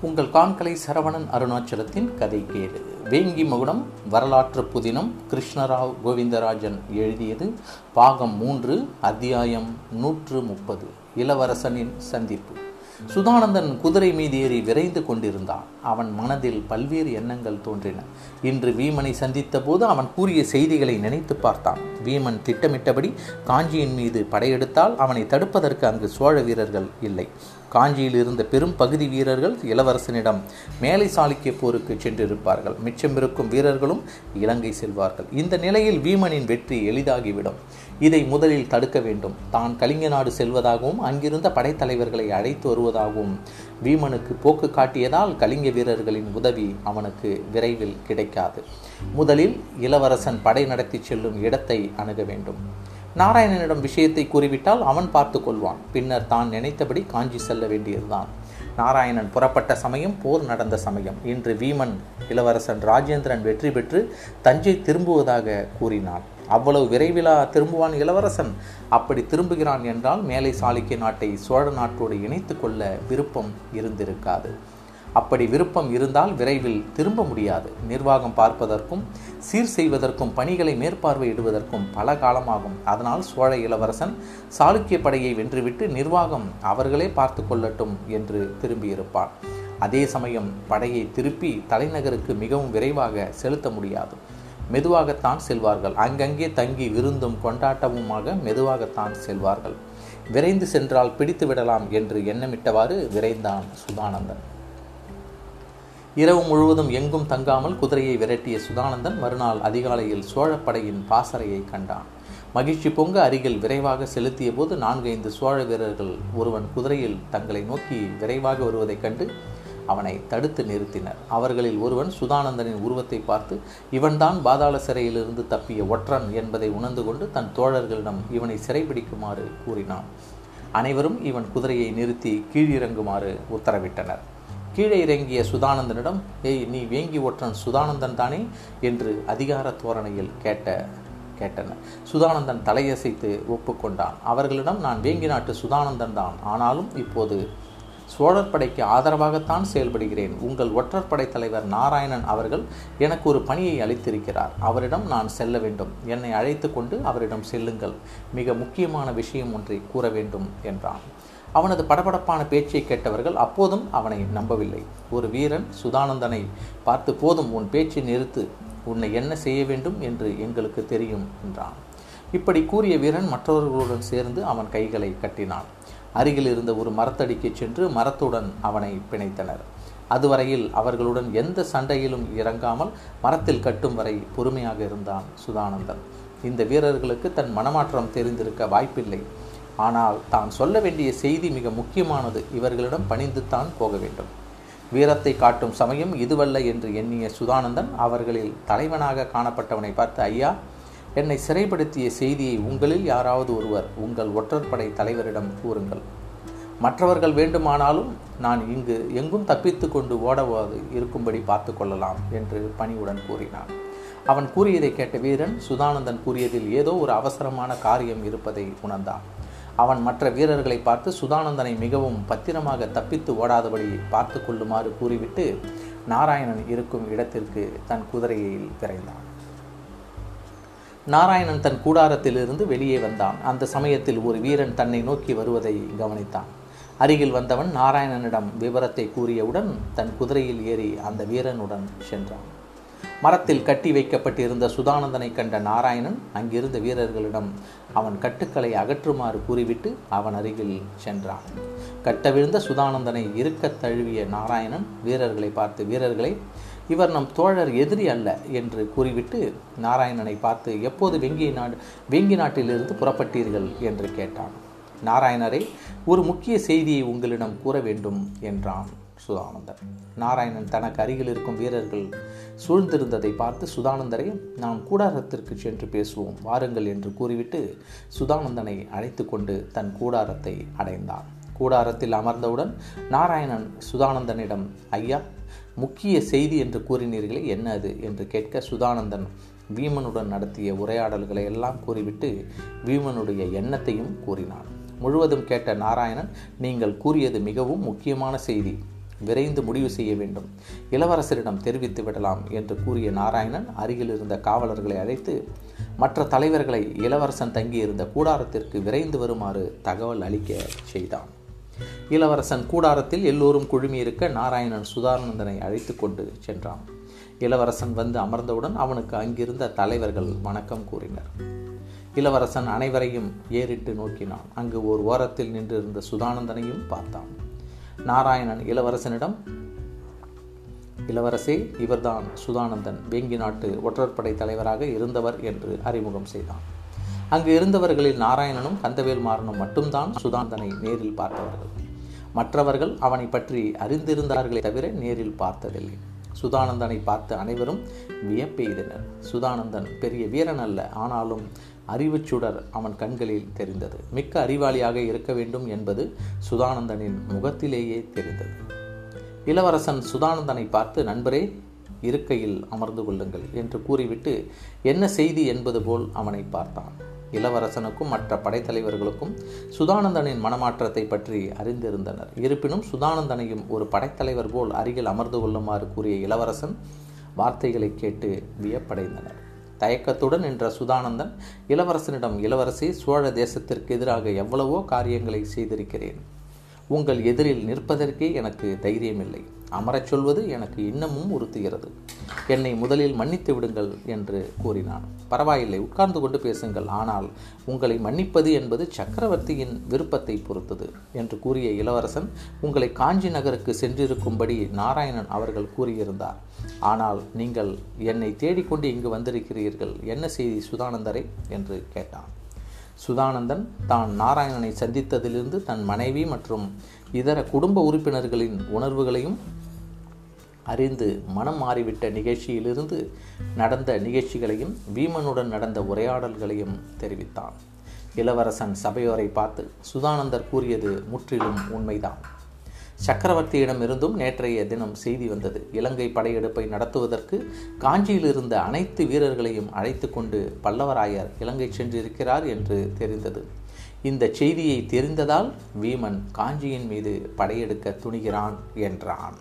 உங்கள் கான்கலை சரவணன் அருணாச்சலத்தின் கதை கேடு. வேங்கி மகுடம் வரலாற்று புதினம் கிருஷ்ணராவ் கோவிந்தராஜன் எழுதியது பாகம் மூன்று அத்தியாயம் நூற்று முப்பது இளவரசனின் சந்திப்பு. சுதானந்தன் குதிரை மீது ஏறி விரைந்து கொண்டிருந்தான். அவன் மனதில் பல்வேறு எண்ணங்கள் தோன்றின. இன்று வீமனை சந்தித்த போது அவன் கூறிய செய்திகளை நினைத்து பார்த்தான். வீமன் திட்டமிட்டபடி காஞ்சியின் மீது படையெடுத்தால் அவனை தடுப்பதற்கு அங்கு சோழ வீரர்கள் இல்லை. காஞ்சியில் இருந்த பெரும் பகுதி வீரர்கள் இளவரசனிடம் மேலை சாளுக்கிய போருக்கு சென்றிருப்பார்கள். மிச்சமிருக்கும் வீரர்களும் இலங்கை செல்வார்கள். இந்த நிலையில் வீமனின் வெற்றி எளிதாகிவிடும். இதை முதலில் தடுக்க வேண்டும். தான் கலிங்க நாடு செல்வதாகவும் அங்கிருந்த படைத்தலைவர்களை அழைத்து வருவதாகவும். வீமனுக்கு போக்கு காட்டியதால் கலிங்க வீரர்களின் உதவி அவனுக்கு விரைவில் கிடைக்காது. முதலில் இளவரசன் படை நடத்தி செல்லும் இடத்தை அணுக வேண்டும். நாராயணனிடம் விஷயத்தை கூறிவிட்டால் அவன் பார்த்து கொள்வான். பின்னர் தான் நினைத்தபடி காஞ்சி செல்ல வேண்டியதுதான். நாராயணன் புறப்பட்ட சமயம் போர் நடந்த சமயம். இன்று வீமன் இளவரசன் ராஜேந்திரன் வெற்றி பெற்று தஞ்சை திரும்புவதாக கூறினான். அவ்வளவு விரைவிலா திரும்புவான் இளவரசன். அப்படி திரும்புகிறான் என்றால் மேலை சாளுக்கிய நாட்டை சோழ நாட்டோடு இணைத்து கொள்ள விருப்பம் இருந்திருக்காது. அப்படி விருப்பம் இருந்தால் விரைவில் திரும்ப முடியாது. நிர்வாகம் பார்ப்பதற்கும் சீர் செய்வதற்கும் பணிகளை மேற்பார்வையிடுவதற்கும் பல காலமாகும். அதனால் சோழ இளவரசன் சாளுக்கிய படையை வென்றுவிட்டு நிர்வாகம் அவர்களே பார்த்து கொள்ளட்டும் என்று திரும்பியிருப்பான். அதே சமயம் படையை திருப்பி தலைநகருக்கு மிகவும் விரைவாக செலுத்த முடியாது. மெதுவாகத்தான் செல்வார்கள். அங்கங்கே தங்கி விருந்தும் கொண்டாட்டமுமாக மெதுவாகத்தான் செல்வார்கள். விரைந்து சென்றால் பிடித்து விடலாம் என்று எண்ணமிட்டவாறு விரைந்தான் சுதானந்தன். இரவு முழுவதும் எங்கும் தங்காமல் குதிரையை விரட்டிய சுதானந்தன் மறுநாள் அதிகாலையில் சோழப்படையின் பாசறையை கண்டான். மகிழ்ச்சி பொங்க அருகில் விரைவாக செலுத்திய போது நான்கைந்து சோழ வீரர்கள் ஒருவன் குதிரையில் தங்களை நோக்கி விரைவாக வருவதைக் கண்டு அவனை தடுத்து நிறுத்தினர். அவர்களில் ஒருவன் சுதானந்தனின் உருவத்தை பார்த்து இவன்தான் பாதாள சிறையிலிருந்து தப்பிய ஒற்றன் என்பதை உணர்ந்து கொண்டு தன் தோழர்களிடம் இவனை சிறைபிடிக்குமாறு கூறினான். அனைவரும் இவன் குதிரையை நிறுத்தி கீழிறங்குமாறு உத்தரவிட்டனர். கீழே இறங்கிய சுதானந்தனிடம் ஏய் நீ வேங்கி ஒற்றன் சுதானந்தன் தானே? என்று அதிகார தோரணையில் கேட்ட கேட்டனர். சுதானந்தன் தலையசைத்து ஒப்புக்கொண்டான். அவர்களிடம் நான் வேங்கி நாட்டு சுதானந்தன் தான். ஆனாலும் இப்போது சோழர் படைக்கு ஆதரவாகத்தான் செயல்படுகிறேன். உங்கள் ஒற்றற்படை தலைவர் நாராயணன் அவர்கள் எனக்கு ஒரு பணியை அளித்திருக்கிறார். அவரிடம் நான் செல்ல வேண்டும். என்னை அழைத்து கொண்டு அவரிடம் செல்லுங்கள். மிக முக்கியமான விஷயம் ஒன்றை கூற வேண்டும் என்றான். அவனது படபடப்பான பேச்சை கேட்டவர்கள் அப்போதும் அவனை நம்பவில்லை. ஒரு வீரன் சுதானந்தனை பார்த்து போதும் உன் பேச்சை நிறுத்து. உன்னை என்ன செய்ய வேண்டும் என்று எங்களுக்கு தெரியும் என்றான். இப்படி கூறிய வீரன் மற்றவர்களுடன் சேர்ந்து அவன் கைகளை கட்டினான். அருகில் இருந்த ஒரு மரத்தடிக்கு சென்று மரத்துடன் அவனை பிணைத்தனர். அதுவரையில் அவர்களுடன் எந்த சண்டையிலும் இறங்காமல் மரத்தில் கட்டும் வரை பொறுமையாக இருந்தான் சுதானந்தன். இந்த வீரர்களுக்கு தன் மனமாற்றம் தெரிந்திருக்க வாய்ப்பில்லை. ஆனால் தான் சொல்ல வேண்டிய செய்தி மிக முக்கியமானது. இவர்களிடம் பணிந்துத்தான் போக வேண்டும். வீரத்தை காட்டும் சமயம் இதுவல்ல என்று எண்ணிய சுதானந்தன் அவர்களில் தலைவனாக காணப்பட்டவனை பார்த்து ஐயா என்னை சிறைப்படுத்திய செய்தியை உங்களில் யாராவது ஒருவர் உங்கள் ஒற்றற்படை தலைவரிடம் கூறுங்கள். மற்றவர்கள் வேண்டுமானாலும் நான் இங்கு எங்கும் தப்பித்து கொண்டு ஓடவாது இருக்கும்படி பார்த்து கொள்ளலாம் என்று பணிவுடன் கூறினான். அவன் கூறியதை கேட்ட வீரன் சுதானந்தன் கூறியதில் ஏதோ ஒரு அவசரமான காரியம் இருப்பதை உணர்ந்தான். அவன் மற்ற வீரர்களை பார்த்து சுதானந்தனை மிகவும் பத்திரமாக தப்பித்து ஓடாதபடி பார்த்து கொள்ளுமாறு கூறிவிட்டு நாராயணன் இருக்கும் இடத்திற்கு தன் குதிரையில் விரைந்தான். நாராயணன் தன் கூடாரத்திலிருந்து வெளியே வந்தான். அந்த சமயத்தில் ஒரு வீரன் தன்னை நோக்கி வருவதை கவனித்தான். அருகில் வந்தவன் நாராயணனிடம் விவரத்தை கூறியவுடன் தன் குதிரையில் ஏறி அந்த வீரனுடன் சென்றான். மரத்தில் கட்டி வைக்கப்பட்டிருந்த சுதானந்தனை கண்ட நாராயணன் அங்கிருந்த வீரர்களிடம் அவன் கட்டுக்களை அகற்றுமாறு கூறிவிட்டு அவன் அருகில் சென்றான். கட்டவிழுந்த சுதானந்தனை இருக்க தழுவிய நாராயணன் வீரர்களை பார்த்து வீரர்களை இவர் நம் தோழர் எதிரி அல்ல என்று கூறிவிட்டு நாராயணனை பார்த்து எப்போது வெங்கி நாடு வெங்கி நாட்டிலிருந்து புறப்பட்டீர்கள்? என்று கேட்டான். நாராயணரை ஒரு முக்கிய செய்தியை உங்களிடம் கூற வேண்டும் என்றான் சுதானந்தன் நாராயணன் தனக்கு அருகில் இருக்கும் வீரர்கள் சூழ்ந்திருந்ததை பார்த்து சுதானந்தரை நாம் கூடாரத்திற்கு சென்று பேசுவோம் வாருங்கள் என்று கூறிவிட்டு சுதானந்தனை அழைத்து கொண்டு தன் கூடாரத்தை அடைந்தான். கூடாரத்தில் அமர்ந்தவுடன் நாராயணன் சுதானந்தனிடம் ஐயா முக்கிய செய்தி என்று கூறினீர்களே என்ன அது? என்று கேட்க சுதானந்தன் வீமனுடன் நடத்திய உரையாடல்களை எல்லாம் கூறிவிட்டு வீமனுடைய எண்ணத்தையும் கூறினான். முழுவதும் கேட்ட நாராயணன் நீங்கள் கூறியது மிகவும் முக்கியமான செய்தி. விரைந்து முடிவு செய்ய வேண்டும். இளவரசரிடம் தெரிவித்து விடலாம் என்று கூறிய நாராயணன் அருகில் இருந்த காவலர்களை அழைத்து மற்ற தலைவர்களை இளவரசன் தங்கியிருந்த கூடாரத்திற்கு விரைந்து வருமாறு தகவல் அளிக்க செய்தான். இளவரசன் கூடாரத்தில் எல்லோரும் குழுமியிருக்க நாராயணன் சுதானந்தனை அழைத்து கொண்டு சென்றான். இளவரசன் வந்து அமர்ந்தவுடன் அவனுக்கு அங்கிருந்த தலைவர்கள் வணக்கம் கூறினர். இளவரசன் அனைவரையும் ஏறிட்டு நோக்கினான். அங்கு ஒரு ஓரத்தில் நின்றிருந்த சுதானந்தனையும் பார்த்தான். நாராயணன் இளவரசனிடம் இளவரசே இவர்தான் சுதானந்தன். வேங்கி நாட்டு ஒற்றற்படை தலைவராக இருந்தவர் என்று அறிமுகம் செய்தான். அங்கு இருந்தவர்களில் நாராயணனும் கந்தவேல் மாறனும் மட்டும்தான் சுதாந்தனை நேரில் பார்த்தவர்கள். மற்றவர்கள் அவனை பற்றி அறிந்திருந்தார்களே தவிர நேரில் பார்த்ததில்லை. சுதானந்தனை பார்த்து அனைவரும் வியப்பெய்தனர். சுதானந்தன் பெரிய வீரன் அல்ல ஆனாலும் அறிவுச்சுடர் அவன் கண்களில் தெரிந்தது. மிக்க அறிவாளியாக இருக்க வேண்டும் என்பது சுதானந்தனின் முகத்திலேயே தெரிந்தது. இளவரசன் சுதானந்தனை பார்த்து நண்பரே இருக்கையில் அமர்ந்து கொள்ளுங்கள் என்று கூறிவிட்டு என்ன செய்தி என்பது போல் அவனை பார்த்தான். இளவரசனுக்கும் மற்ற படைத்தலைவர்களுக்கும் சுதானந்தனின் மனமாற்றத்தை பற்றி அறிந்திருந்தனர். இருப்பினும் சுதானந்தனையும் ஒரு படைத்தலைவர் போல் அருகில் அமர்ந்து கொள்ளுமாறு கூறிய இளவரசன் வார்த்தைகளை கேட்டு வியப்படைந்தனர். தயக்கத்துடன் நின்ற சுதானந்தன் இளவரசனிடம் இளவரசி சோழ தேசத்திற்கு எதிராக எவ்வளவோ காரியங்களை செய்திருக்கிறேன். உங்கள் எதிரில் நிற்பதற்கே எனக்கு தைரியமில்லை. அமரச் சொல்வது எனக்கு இன்னமும் உறுத்துகிறது. என்னை முதலில் மன்னித்து விடுங்கள் என்று கூறினான். பரவாயில்லை உட்கார்ந்து கொண்டு பேசுங்கள். ஆனால் உங்களை மன்னிப்பது என்பது சக்கரவர்த்தியின் விருப்பத்தை பொறுத்தது என்று கூறிய இளவரசன் உங்களை காஞ்சி நகருக்கு சென்றிருக்கும்படி நாராயணன் அவர்கள் கூறியிருந்தார். ஆனால் நீங்கள் என்னை தேடிக்கொண்டு இங்கு வந்திருக்கிறீர்கள். என்ன செய்தி சுதானந்தரை? என்று கேட்டான். சுதானந்தன் தான் நாராயணனை சந்தித்ததிலிருந்து தன் மனைவி மற்றும் இதர குடும்ப உறுப்பினர்களின் உணர்வுகளையும் அறிந்து மனம் மாறிவிட்ட நிகழ்ச்சியிலிருந்து நடந்த நிகழ்ச்சிகளையும் வீமனுடன் நடந்த உரையாடல்களையும் தெரிவித்தான். இளவரசன் சபையோரை பார்த்து சுதானந்தர் கூறியது முற்றிலும் உண்மைதான். சக்கரவர்த்தியிடமிருந்தும் நேற்றைய தினம் செய்தி வந்தது. இலங்கை படையெடுப்பை நடத்துவதற்கு காஞ்சியில் இருந்த அனைத்து வீரர்களையும் அழைத்து கொண்டு பல்லவராயர் இலங்கை சென்றிருக்கிறார் என்று தெரிந்தது. இந்த செய்தியை தெரிந்ததால் வீமன் காஞ்சியின் மீது படையெடுக்க துணிகிறான் என்றான்.